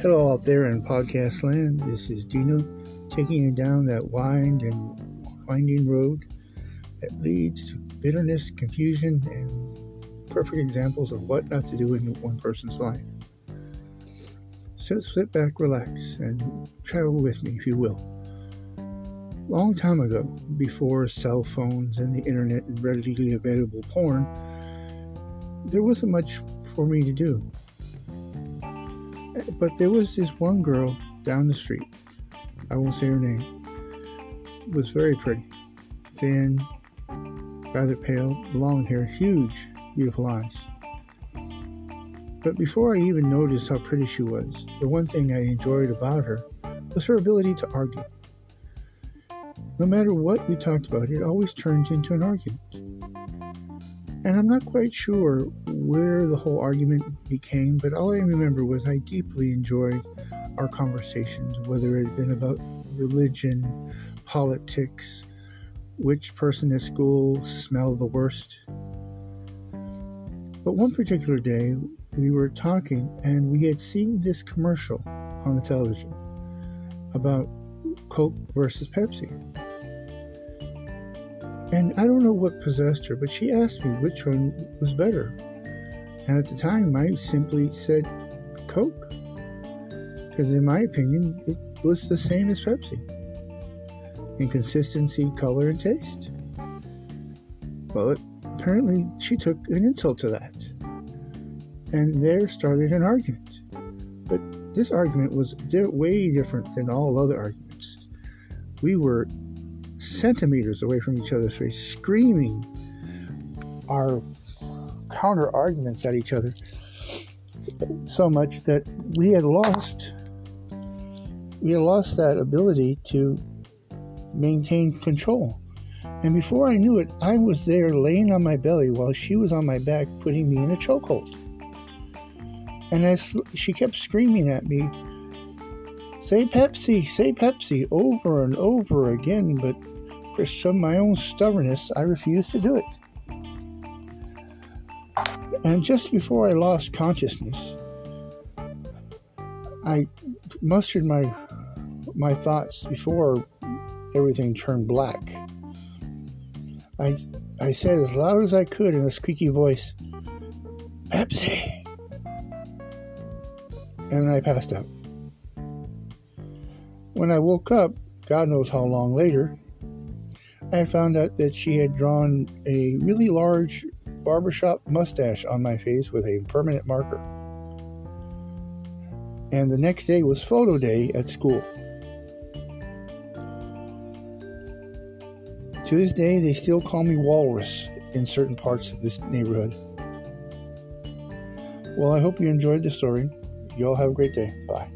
Hello out there in podcast land. This is Dino taking you down that wind and winding road that leads to bitterness, confusion, and perfect examples of what not to do in one person's life. So sit back, relax, and travel with me, if you will. Long time ago, before cell phones and the internet and readily available porn, there wasn't much for me to do. But there was this one girl down the street. I won't say her name. Was very pretty, thin, rather pale, long hair, huge, beautiful eyes. But before I even noticed how pretty she was, the one thing I enjoyed about her was her ability to argue. No matter what we talked about, it always turned into an argument. And I'm not quite sure where the whole argument became, but all I remember was I deeply enjoyed our conversations, whether it had been about religion, politics, which person at school smelled the worst. But one particular day, we were talking and we had seen this commercial on the television about Coke versus Pepsi. And I don't know what possessed her, but she asked me which one was better. And at the time, I simply said Coke. Because, in my opinion, it was the same as Pepsi in consistency, color, and taste. Well, it, apparently, she took an insult to that. And there started an argument. But this argument was way different than all other arguments. We were centimeters away from each other's face, screaming our counter arguments at each other so much that we had lost we had lost that ability to maintain control. And before I knew it, I was there laying on my belly while she was on my back, putting me in a chokehold. And as she kept screaming at me, Say Pepsi, say Pepsi, over and over again, but for some my own stubbornness, I refused to do it. And just before I lost consciousness, I mustered my my thoughts before everything turned black. I I said as loud as I could in a squeaky voice, Pepsi. And I passed out. When I woke up, God knows how long later, I found out that she had drawn a really large barbershop mustache on my face with a permanent marker. And the next day was photo day at school. To this day, they still call me Walrus in certain parts of this neighborhood. Well, I hope you enjoyed the story. You all have a great day. Bye.